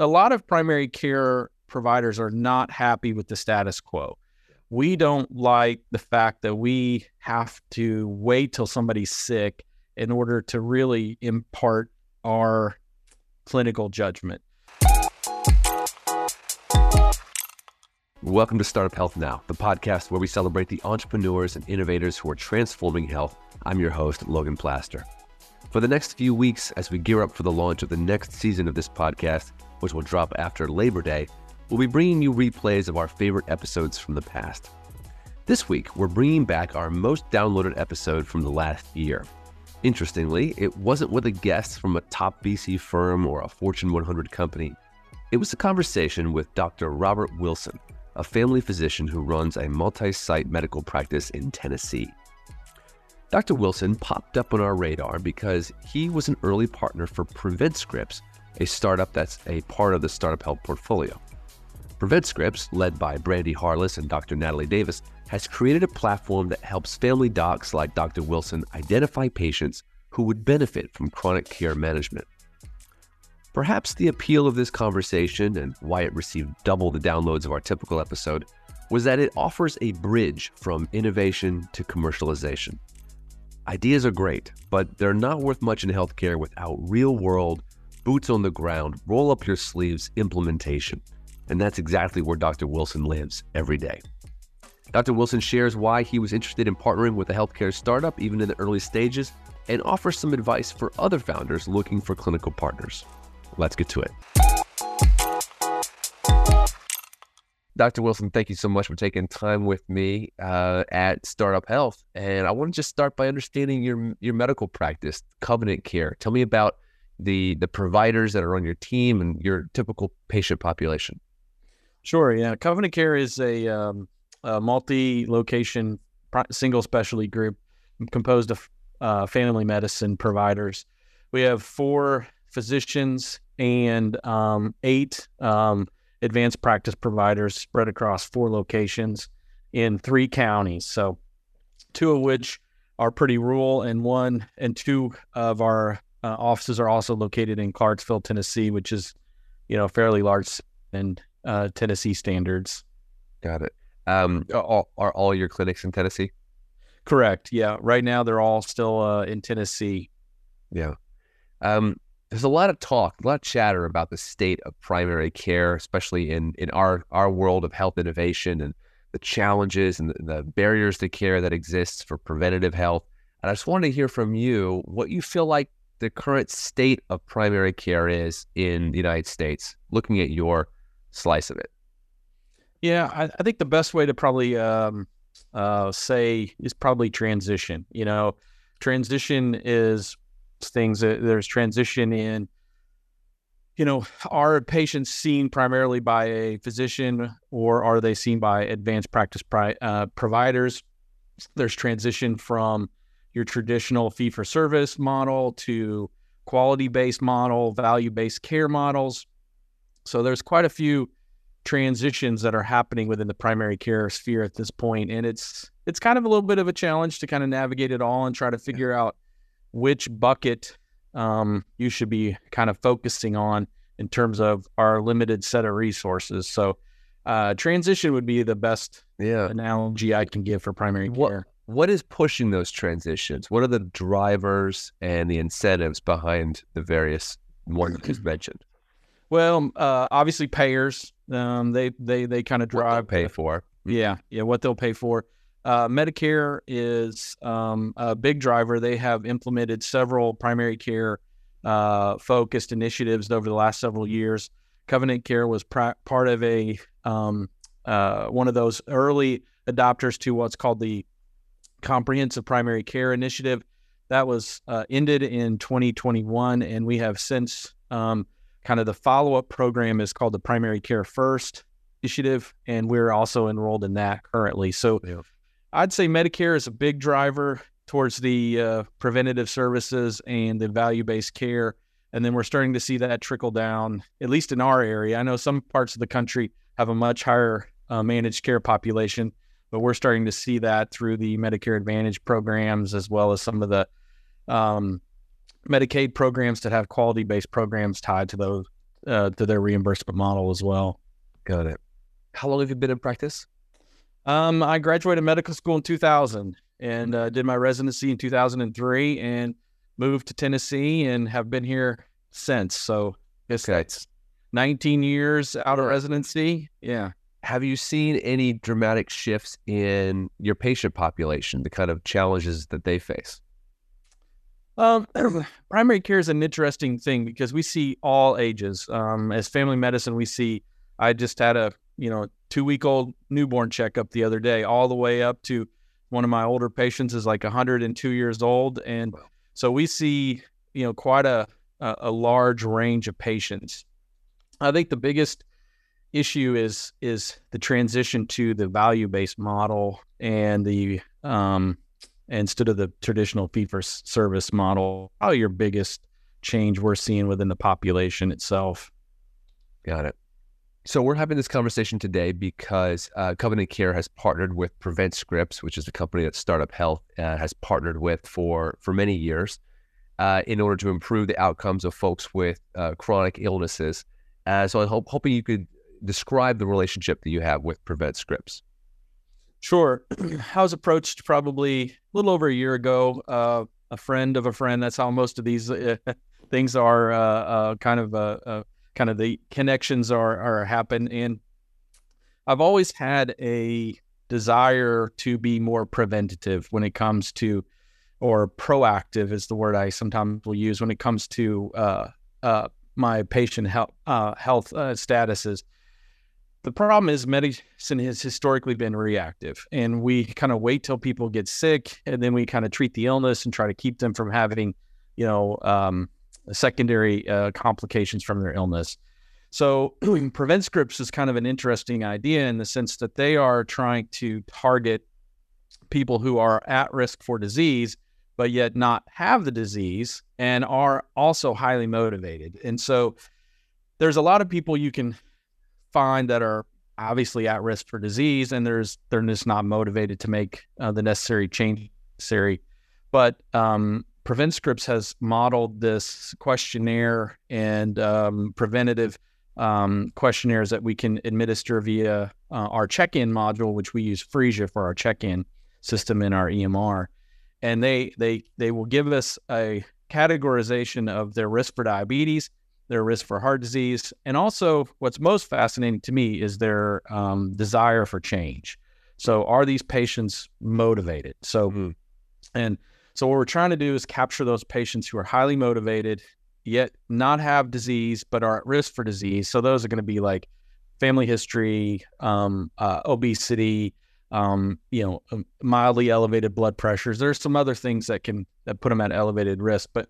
a lot of primary care providers are not happy with the status quo. We don't like the fact that we have to wait till somebody's sick in order to really impart our clinical judgment. Welcome to Startup Health Now, the podcast where we celebrate the entrepreneurs and innovators who are transforming health. I'm your host, Logan Plaster. For the next few weeks, as we gear up for the launch of the next season of this podcast, which will drop after Labor Day, we'll be bringing you replays of our favorite episodes from the past. This week, we're bringing back our most downloaded episode from the last year. Interestingly, it wasn't with a guest from a top VC firm or a Fortune 100 company. It was a conversation with Dr. Robert Wilson, a family physician who runs a multi site medical practice in Tennessee. Dr. Wilson popped up on our radar because he was an early partner for PreventScripts, a startup that's a part of the Startup Health portfolio. PreventScripts, led by Brandi Harless and Dr. Natalie Davis, has created a platform that helps family docs like Dr. Wilson identify patients who would benefit from chronic care management. Perhaps the appeal of this conversation and why it received double the downloads of our typical episode was that it offers a bridge from innovation to commercialization. Ideas are great, but they're not worth much in healthcare without real world, boots on the ground, roll up your sleeves implementation. And that's exactly where Dr. Wilson lives every day. Dr. Wilson shares why he was interested in partnering with a healthcare startup, even in the early stages, and offers some advice for other founders looking for clinical partners. Let's get to it. Dr. Wilson, thank you so much for taking time with me uh, at Startup Health. And I want to just start by understanding your your medical practice, CovenantCare. Tell me about the the providers that are on your team and your typical patient population. Sure. Yeah, CovenantCare is a, um, a multi-location single specialty group composed of uh, family medicine providers. We have four physicians and um, eight um, advanced practice providers spread across four locations in three counties. So, two of which are pretty rural, and one and two of our uh, offices are also located in Clarksville, Tennessee, which is, you know, fairly large and uh, Tennessee standards. Got it. Um, are, are all your clinics in Tennessee? Correct. Yeah. Right now, they're all still uh, in Tennessee. Yeah. Um, there's a lot of talk, a lot of chatter about the state of primary care, especially in in our our world of health innovation and the challenges and the, the barriers to care that exists for preventative health. And I just wanted to hear from you what you feel like the current state of primary care is in the United States, looking at your slice of it. Yeah, I, I think the best way to probably um, uh, say is probably transition. You know, transition is things. that There's transition in, you know, are patients seen primarily by a physician or are they seen by advanced practice pri- uh, providers? There's transition from your traditional fee for service model to quality based model, value based care models. So there's quite a few transitions that are happening within the primary care sphere at this point and it's it's kind of a little bit of a challenge to kind of navigate it all and try to figure out which bucket um, you should be kind of focusing on in terms of our limited set of resources. So, uh, transition would be the best yeah. analogy I can give for primary what, care. What is pushing those transitions? What are the drivers and the incentives behind the various ones you mentioned? Well, uh, obviously payers. Um, they they they kind of drive pay for. Yeah, yeah, what they'll pay for. Uh, Medicare is um, a big driver. They have implemented several primary care uh, focused initiatives over the last several years. CovenantCare was pr- part of a um, uh, one of those early adopters to what's called the Comprehensive Primary Care Initiative. That was uh, ended in 2021, and we have since um, kind of the follow up program is called the Primary Care First Initiative, and we're also enrolled in that currently. So. Yeah I'd say Medicare is a big driver towards the uh, preventative services and the value based care. And then we're starting to see that trickle down, at least in our area. I know some parts of the country have a much higher uh, managed care population, but we're starting to see that through the Medicare Advantage programs as well as some of the um, Medicaid programs that have quality based programs tied to those uh, to their reimbursement model as well. Got it. How long have you been in practice? Um, I graduated medical school in 2000 and uh, did my residency in 2003 and moved to Tennessee and have been here since. So it's, Okay. it's 19 years out of residency. Yeah. Have you seen any dramatic shifts in your patient population, the kind of challenges that they face? Um, primary care is an interesting thing because we see all ages. Um, as family medicine, we see. I just had a you know two week old newborn checkup the other day, all the way up to one of my older patients is like 102 years old, and Wow. so we see you know quite a a, a large range of patients. I think the biggest issue is is the transition to the value based model and the um, instead of the traditional fee for service model. Probably your biggest change we're seeing within the population itself. Got it. So we're having this conversation today because uh, CovenantCare has partnered with PreventScripts, which is a company that Startup Health uh, has partnered with for for many years, uh, in order to improve the outcomes of folks with uh, chronic illnesses. Uh, so I'm hope, hoping you could describe the relationship that you have with PreventScripts. Sure. I was approached probably a little over a year ago. Uh, a friend of a friend. That's how most of these uh, things are. Uh, uh, kind of, uh, uh, kind of the connections are are happen. And I've always had a desire to be more preventative when it comes to, or proactive is the word I sometimes will use when it comes to uh, my patient health health statuses the problem is medicine has historically been reactive and we kind of wait till people get sick and then we kind of treat the illness and try to keep them from having you know um, secondary uh, complications from their illness. So PreventScripts is kind of an interesting idea in the sense that they are trying to target people who are at risk for disease but yet not have the disease and are also highly motivated. And so there's a lot of people you can find that are obviously at risk for disease and there's they're just not motivated to make uh, the necessary change necessary. But um, PreventScripts has modeled this questionnaire and um, preventative um, questionnaires that we can administer via uh, our check-in module which we use Phreesia for our check-in system in our emr and they they they will give us a categorization of their risk for diabetes their risk for heart disease, and also what's most fascinating to me is their um, desire for change. So, are these patients motivated? So, Mhm. and so what we're trying to do is capture those patients who are highly motivated, yet not have disease, but are at risk for disease. So, those are going to be like family history, um, uh, obesity, um, you know, um, mildly elevated blood pressures. There's some other things that can that put them at elevated risk, but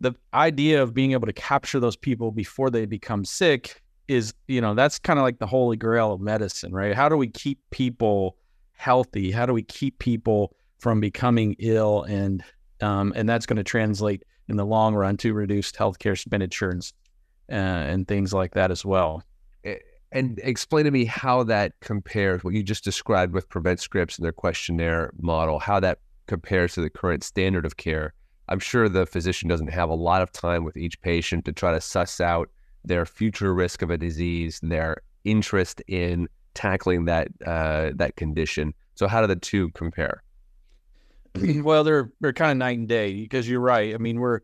the idea of being able to capture those people before they become sick is, you know, that's kind of like the holy grail of medicine, right? How do we keep people healthy? How do we keep people from becoming ill? And um, and that's going to translate in the long run to reduced healthcare expenditures uh, and things like that as well. And explain to me how that compares, what you just described with PreventScripts and their questionnaire model, how that compares to the current standard of care. I'm sure the physician doesn't have a lot of time with each patient to try to suss out their future risk of a disease, their interest in tackling that uh, that condition. So, how do the two compare? well, they're they're kind of night and day because you're right. I mean, we're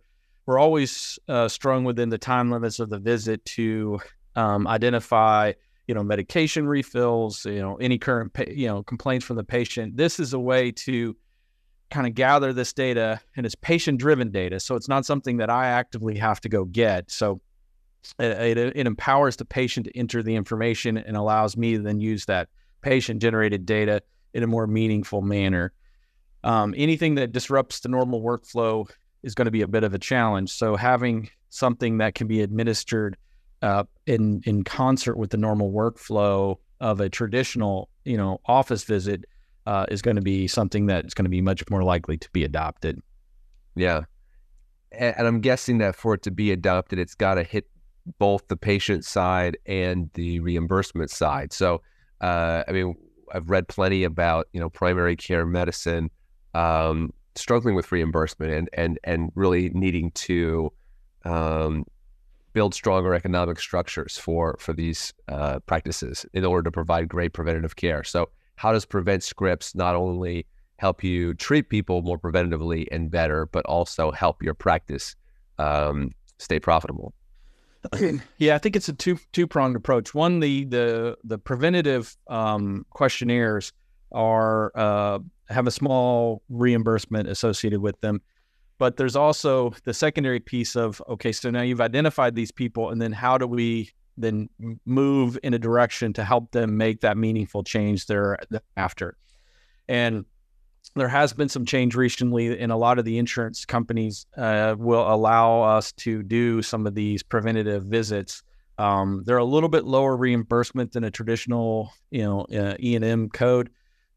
we're always uh, strung within the time limits of the visit to um, identify, you know, medication refills, you know, any current, pa- you know, complaints from the patient. This is a way to kind of gather this data, and it's patient-driven data, so it's not something that I actively have to go get. So it, it, it empowers the patient to enter the information and allows me to then use that patient-generated data in a more meaningful manner. Um, anything that disrupts the normal workflow is going to be a bit of a challenge. So having something that can be administered uh, in in concert with the normal workflow of a traditional, you know, office visit uh, is going to be something that's going to be much more likely to be adopted. Yeah. And I'm guessing that for it to be adopted, it's got to hit both the patient side and the reimbursement side. So, uh, I mean, I've read plenty about you know primary care medicine um, struggling with reimbursement and and and really needing to um, build stronger economic structures for for these uh, practices in order to provide great preventative care. So, how does PreventScripts not only help you treat people more preventatively and better, but also help your practice um, stay profitable? yeah, I think it's a two two pronged approach. One, the the the preventative um, questionnaires are uh, have a small reimbursement associated with them, but there's also the secondary piece of okay, so now you've identified these people, and then how do we then move in a direction to help them make that meaningful change thereafter? And there has been some change recently and a lot of the insurance companies uh, will allow us to do some of these preventative visits um, they're a little bit lower reimbursement than a traditional you know uh, e&m code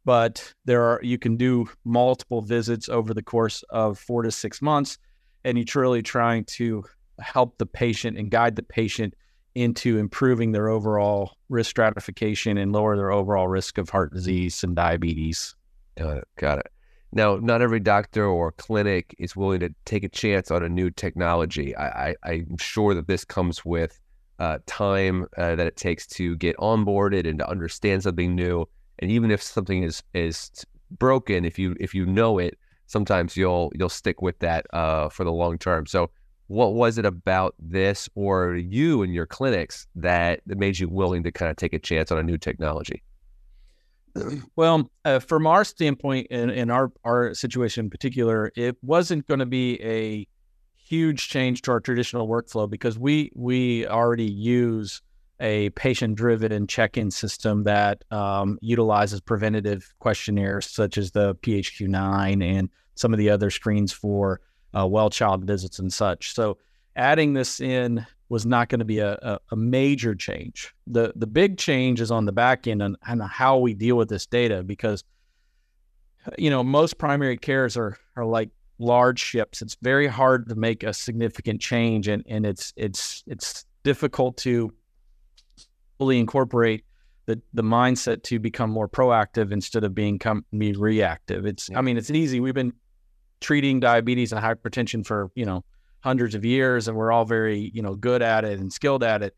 but there are you can do multiple visits over the course of four to six months and you're truly trying to help the patient and guide the patient into improving their overall risk stratification and lower their overall risk of heart disease and diabetes Got it. Got it. Now, not every doctor or clinic is willing to take a chance on a new technology. I, am sure that this comes with uh, time uh, that it takes to get onboarded and to understand something new. And even if something is is broken, if you if you know it, sometimes you'll you'll stick with that uh, for the long term. So, what was it about this or you and your clinics that, made you willing to kind of take a chance on a new technology? Well, uh, from our standpoint, in, in our our situation in particular, it wasn't going to be a huge change to our traditional workflow because we we already use a patient-driven check-in system that um, utilizes preventative questionnaires such as the PHQ-9 and some of the other screens for uh, well child visits and such. So, adding this in was not going to be a, a, a, major change. The the big change is on the back end and, and how we deal with this data because you know most primary cares are are like large ships. It's very hard to make a significant change and, and it's it's it's difficult to fully incorporate the the mindset to become more proactive instead of being come, be reactive. It's I mean it's easy. We've been treating diabetes and hypertension for, you know, hundreds of years and we're all very you know good at it and skilled at it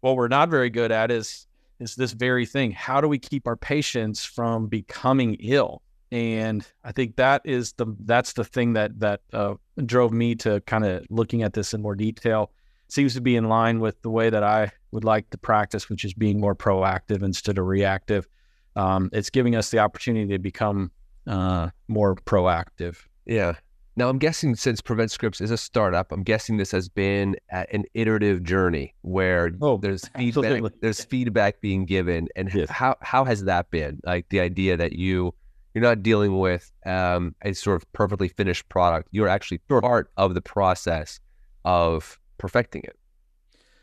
what we're not very good at is is this very thing. How do we keep our patients from becoming ill? And i think that is the that's the thing that that uh, drove me to kind of looking at this in more detail. Seems to be in line with the way that i would like to practice which is being more proactive instead of reactive. Um, it's giving us the opportunity to become uh, more proactive yeah now, I'm guessing since PreventScripts is a startup, I'm guessing this has been an iterative journey where oh, there's feedback, there's feedback being given, and yes. how how has that been? Like the idea that you you're not dealing with um, a sort of perfectly finished product, you're actually part of the process of perfecting it.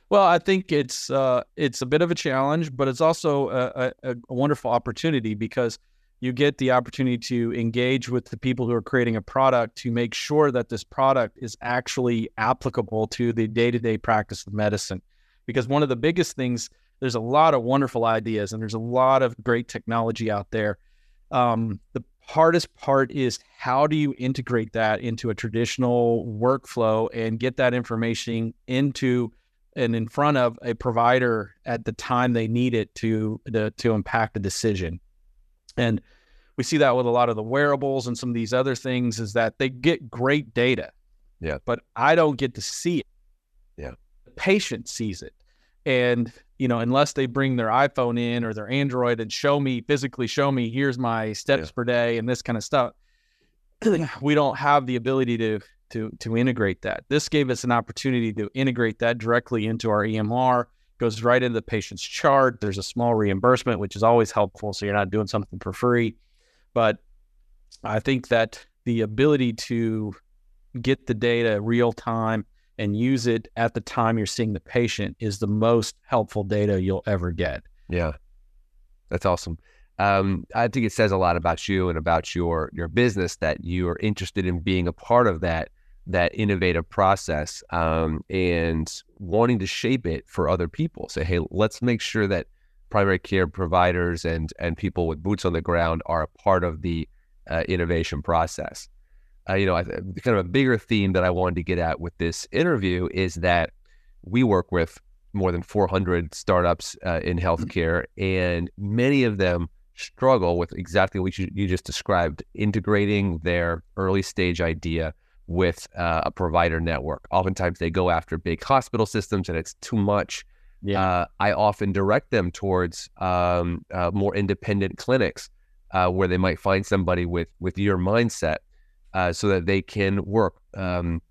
Well, I think it's uh, it's a bit of a challenge, but it's also a, a, a wonderful opportunity because you get the opportunity to engage with the people who are creating a product to make sure that this product is actually applicable to the day-to-day practice of medicine. Because one of the biggest things there's a lot of wonderful ideas and there's a lot of great technology out there. Um, the hardest part is how do you integrate that into a traditional workflow and get that information into and in front of a provider at the time they need it to to, to impact a decision and we see that with a lot of the wearables and some of these other things is that they get great data. Yeah. But I don't get to see it. Yeah. The patient sees it. And, you know, unless they bring their iPhone in or their Android and show me, physically show me, here's my steps yeah. per day and this kind of stuff, we don't have the ability to to to integrate that. This gave us an opportunity to integrate that directly into our EMR goes right into the patient's chart. There's a small reimbursement, which is always helpful. So you're not doing something for free. But I think that the ability to get the data real time and use it at the time you're seeing the patient is the most helpful data you'll ever get. Yeah. That's awesome. Um, I think it says a lot about you and about your your business that you are interested in being a part of that that innovative process um, and wanting to shape it for other people. Say, hey, let's make sure that primary care providers and and people with boots on the ground are a part of the uh, innovation process. Uh, you know, kind of a bigger theme that I wanted to get at with this interview is that we work with more than 400 startups uh, in mm-hmm. healthcare, and many of them struggle with exactly what you, you just described integrating their early stage idea with uh, a provider network. Oftentimes they go after big hospital systems and it's too much. Yeah. Uh, I often direct them towards um, uh, more independent clinics uh, where they might find somebody with with your mindset uh, so that they can work um,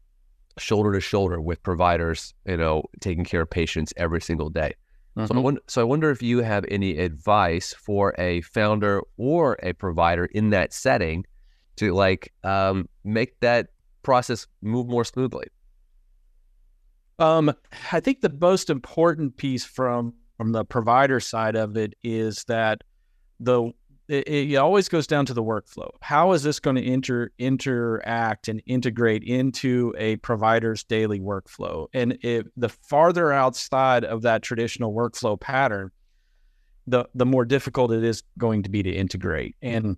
shoulder to shoulder with providers, you know, taking care of patients every single day. Mm-hmm. So, I wonder, so I wonder if you have any advice for a founder or a provider in that setting to like um, make that process move more smoothly. Um, I think the most important piece from from the provider side of it is that the it, it, always goes down to the workflow. How is this going to inter interact and integrate into a provider's daily workflow? And if the farther outside of that traditional workflow pattern, the the more difficult it is going to be to integrate. And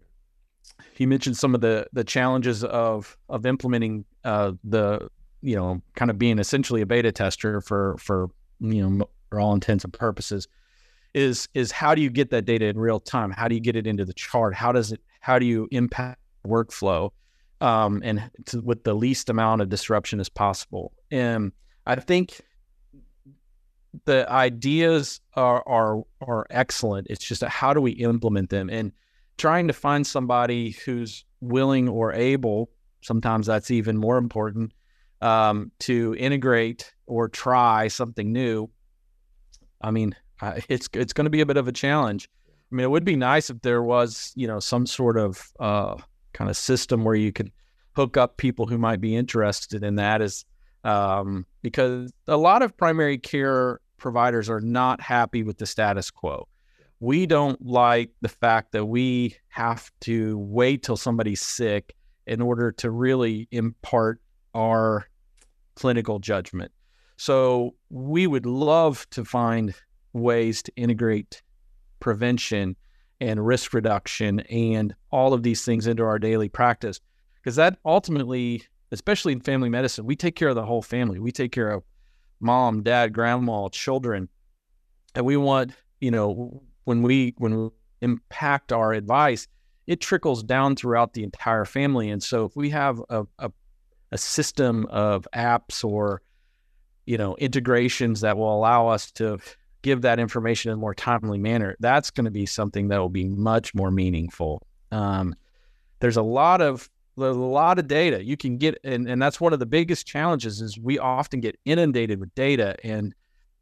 he mentioned some of the the challenges of of implementing uh, the you know kind of being essentially a beta tester for for you know for all intents and purposes is is how do you get that data in real time? How do you get it into the chart? How does it? How do you impact workflow, um, and to, with the least amount of disruption as possible? And I think the ideas are are are excellent. It's just how do we implement them and trying to find somebody who's willing or able. Sometimes that's even more important um, to integrate or try something new. I mean, it's it's going to be a bit of a challenge. I mean, it would be nice if there was, you know, some sort of uh, kind of system where you could hook up people who might be interested in that, is um, because a lot of primary care providers are not happy with the status quo. We don't like the fact that we have to wait till somebody's sick in order to really impart our clinical judgment. So we would love to find ways to integrate prevention and risk reduction and all of these things into our daily practice. Because that ultimately, especially in family medicine, we take care of the whole family. We take care of mom, dad, grandma, children. And we want, you know, when we when we impact our advice, it trickles down throughout the entire family. And so if we have a, a, a system of apps or you know integrations that will allow us to give that information in a more timely manner, that's going to be something that will be much more meaningful. Um, there's a lot of a lot of data you can get, and, and that's one of the biggest challenges is we often get inundated with data, and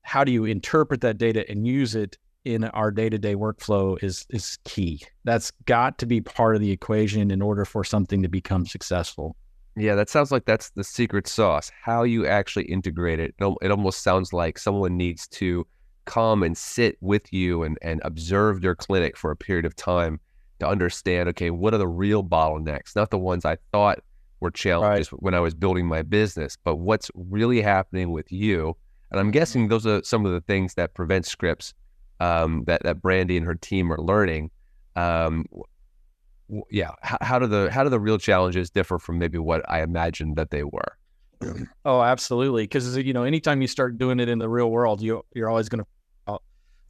how do you interpret that data and use it in our day-to-day workflow is is key. That's got to be part of the equation in order for something to become successful. Yeah, that sounds like that's the secret sauce. How you actually integrate it. It almost sounds like someone needs to come and sit with you and, and observe your clinic for a period of time to understand okay what are the real bottlenecks not the ones i thought were challenges right. when i was building my business but what's really happening with you and i'm guessing those are some of the things that PreventScripts um, that, that Brandi and her team are learning um, yeah how, how do the how do the real challenges differ from maybe what i imagined that they were Oh, absolutely. Because you know, anytime you start doing it in the real world, you you're always going to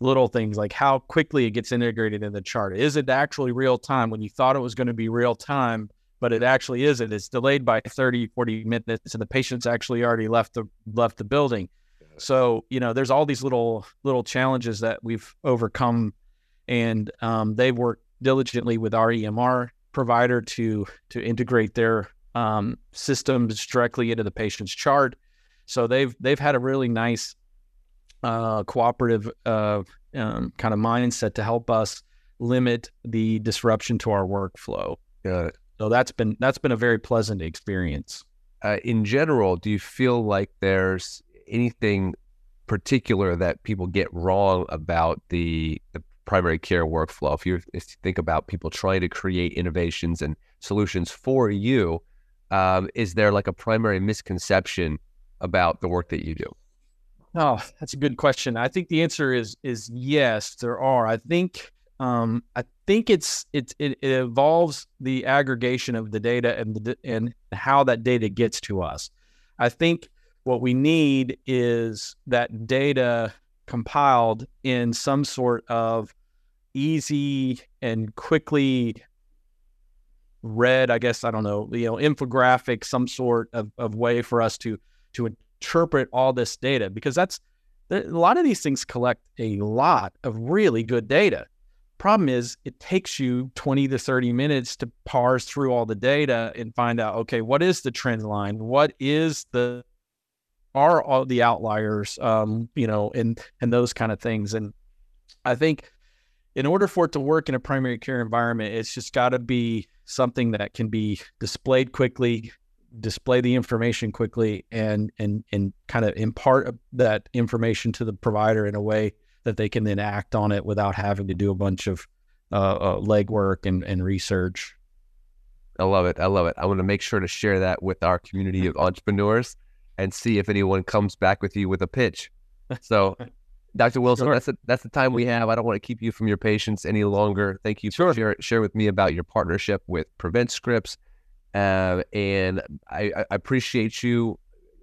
little things like how quickly it gets integrated in the chart. Is it actually real time when you thought it was going to be real time, but it actually isn't? It's delayed by 30, 40 minutes and the patient's actually already left the left the building. So, you know, there's all these little little challenges that we've overcome and um, they've worked diligently with our EMR provider to to integrate their um, systems directly into the patient's chart. So they've they've had a really nice uh, cooperative uh, um, kind of mindset to help us limit the disruption to our workflow. Got it. So that's been that's been a very pleasant experience. Uh, in general, do you feel like there's anything particular that people get wrong about the, the primary care workflow? If you, if you think about people trying to create innovations and solutions for you, um, is there like a primary misconception about the work that you do? Oh, that's a good question. I think the answer is is yes, there are. I think um, I think it's it's it, it involves the aggregation of the data and the and how that data gets to us. I think What we need is that data compiled in some sort of easy and quickly read, I guess, I don't know, you know, infographic, some sort of, of way for us to to interpret all this data because that's a lot of these things collect a lot of really good data. Problem is, it takes you 20 to 30 minutes to parse through all the data and find out, okay, what is the trend line? What is the are all the outliers, um, you know, and and those kind of things. And I think in order for it to work in a primary care environment, it's just got to be something that can be displayed quickly, display the information quickly, and and and kind of impart that information to the provider in a way that they can then act on it without having to do a bunch of uh, uh, legwork and, and research. I love it. I love it. I want to make sure to share that with our community of entrepreneurs and see if anyone comes back with you with a pitch. So, Dr. Wilson, sure. that's the, that's the time we have. I don't want to keep you from your patients any longer. Thank you sure. for share, share with me about your partnership with PreventScripts. Uh, and I, I appreciate you,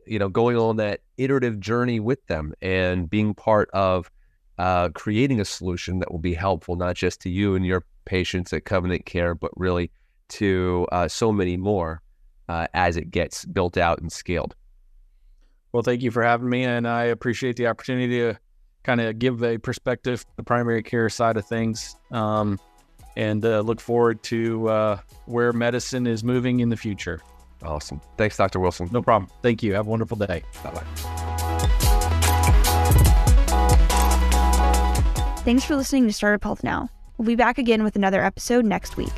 you know, going on that iterative journey with them and being part of uh, creating a solution that will be helpful not just to you and your patients at CovenantCare, but really to uh, so many more uh, as it gets built out and scaled. Well, thank you for having me, and I appreciate the opportunity to kind of give a perspective the primary care side of things, um, and uh, look forward to uh, where medicine is moving in the future. Awesome. Thanks, Dr. Wilson. No problem. Thank you. Have a wonderful day. Bye bye. Thanks for listening to Startup Health Now. We'll be back again with another episode next week.